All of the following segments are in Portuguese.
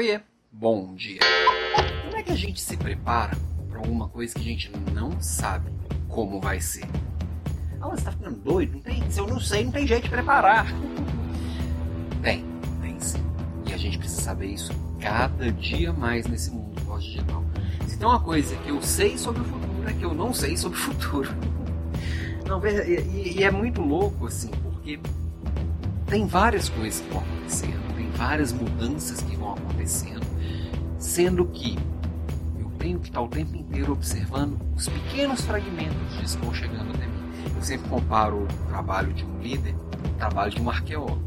Oiê, bom dia. Como é que a gente se prepara para alguma coisa que a gente não sabe como vai ser? Ah, você tá ficando doido? Não tem, se eu não sei, não tem jeito de preparar. Tem, tem sim. E a gente precisa saber isso cada dia mais nesse mundo pós-digital. Se tem uma coisa que eu sei sobre o futuro, é que eu não sei sobre o futuro. Não, e, e é muito louco, assim, porque tem várias coisas que vão acontecendo, tem várias mudanças que vão acontecendo, sendo que eu tenho que estar o tempo inteiro observando os pequenos fragmentos disso que vão chegando até mim. Eu sempre comparo o trabalho de um líder com o trabalho de um arqueólogo.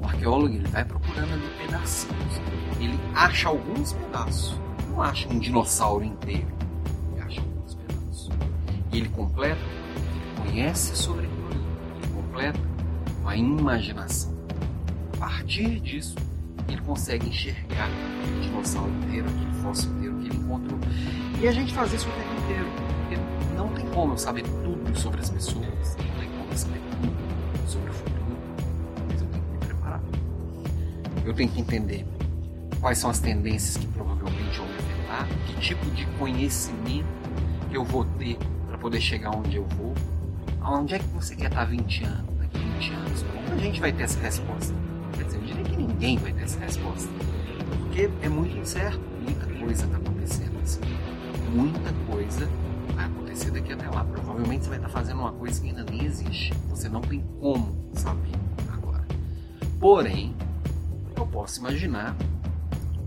O arqueólogo ele vai procurando ali pedacinhos, ele acha alguns pedaços, não acha um dinossauro inteiro, ele acha alguns pedaços. E ele completa, ele conhece sobre aquilo, ele completa a imaginação. Partir disso, ele consegue enxergar aquele dinossauro inteiro, aquele fóssil inteiro que ele encontrou. E a gente faz isso o tempo inteiro, porque não tem como eu saber tudo sobre as pessoas, não tem como eu saber tudo sobre o futuro, mas eu tenho que me preparar. Eu tenho que entender quais são as tendências que provavelmente vão me afetar, que tipo de conhecimento eu vou ter para poder chegar onde eu vou, aonde é que você quer estar 20 anos 20 anos, como a gente vai ter essa resposta? Quer dizer, eu diria que ninguém vai ter essa resposta. Porque é muito incerto, muita coisa está acontecendo assim. Muita coisa vai acontecer daqui até lá. Provavelmente você vai estar fazendo uma coisa que ainda nem existe. Você não tem como saber agora. Porém, eu posso imaginar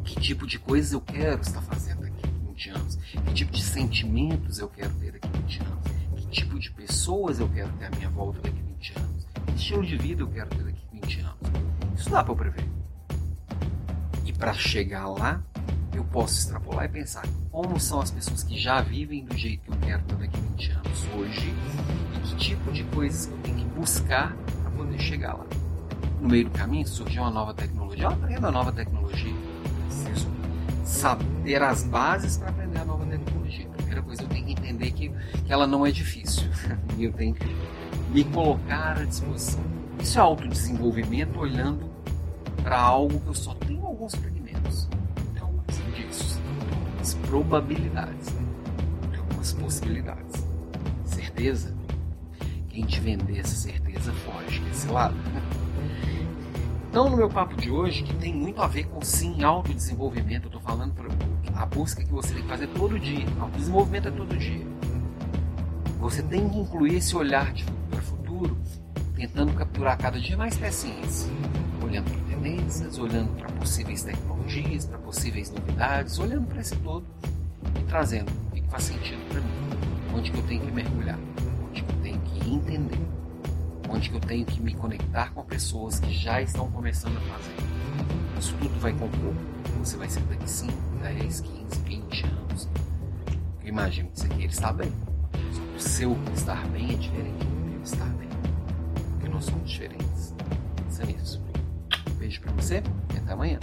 que tipo de coisas eu quero estar fazendo daqui a 20 anos, que tipo de sentimentos eu quero ter daqui a 20 anos, que tipo de pessoas eu quero ter à minha volta daqui a 20 anos estilo de vida eu quero ter daqui a 20 anos? Isso dá para prever. E para chegar lá, eu posso extrapolar e pensar como são as pessoas que já vivem do jeito que eu quero daqui a 20 anos hoje e que tipo de coisas eu tenho que buscar para poder chegar lá. No meio do caminho surgiu uma nova tecnologia. Eu aprendo a nova tecnologia. Preciso saber as bases para aprender a nova tecnologia. A primeira coisa eu tenho que entender que, que ela não é difícil. e eu tenho que me colocar à disposição. Isso é autodesenvolvimento olhando para algo que eu só tenho alguns fragmentos. Tem alguns indícios, algumas probabilidades, tem algumas possibilidades. Certeza? Quem te vender essa certeza foge desse lado. Então, no meu papo de hoje, que tem muito a ver com sim autodesenvolvimento, eu estou falando para a busca que você tem que fazer todo dia. Autodesenvolvimento é todo dia. Você tem que incluir esse olhar de futuro, tentando capturar cada dia mais pecinhas, olhando para olhando para possíveis tecnologias, para possíveis novidades, olhando para esse todo e trazendo o que faz sentido para mim, onde que eu tenho que mergulhar, onde que eu tenho que entender, onde que eu tenho que me conectar com pessoas que já estão começando a fazer. Isso tudo vai compor você vai ser daqui 5, 10, 15, 20 anos. Eu imagino que você queira estar bem. O seu estar bem é diferente estar bem. Porque nós somos diferentes. Pensa nisso. Beijo pra você e até amanhã.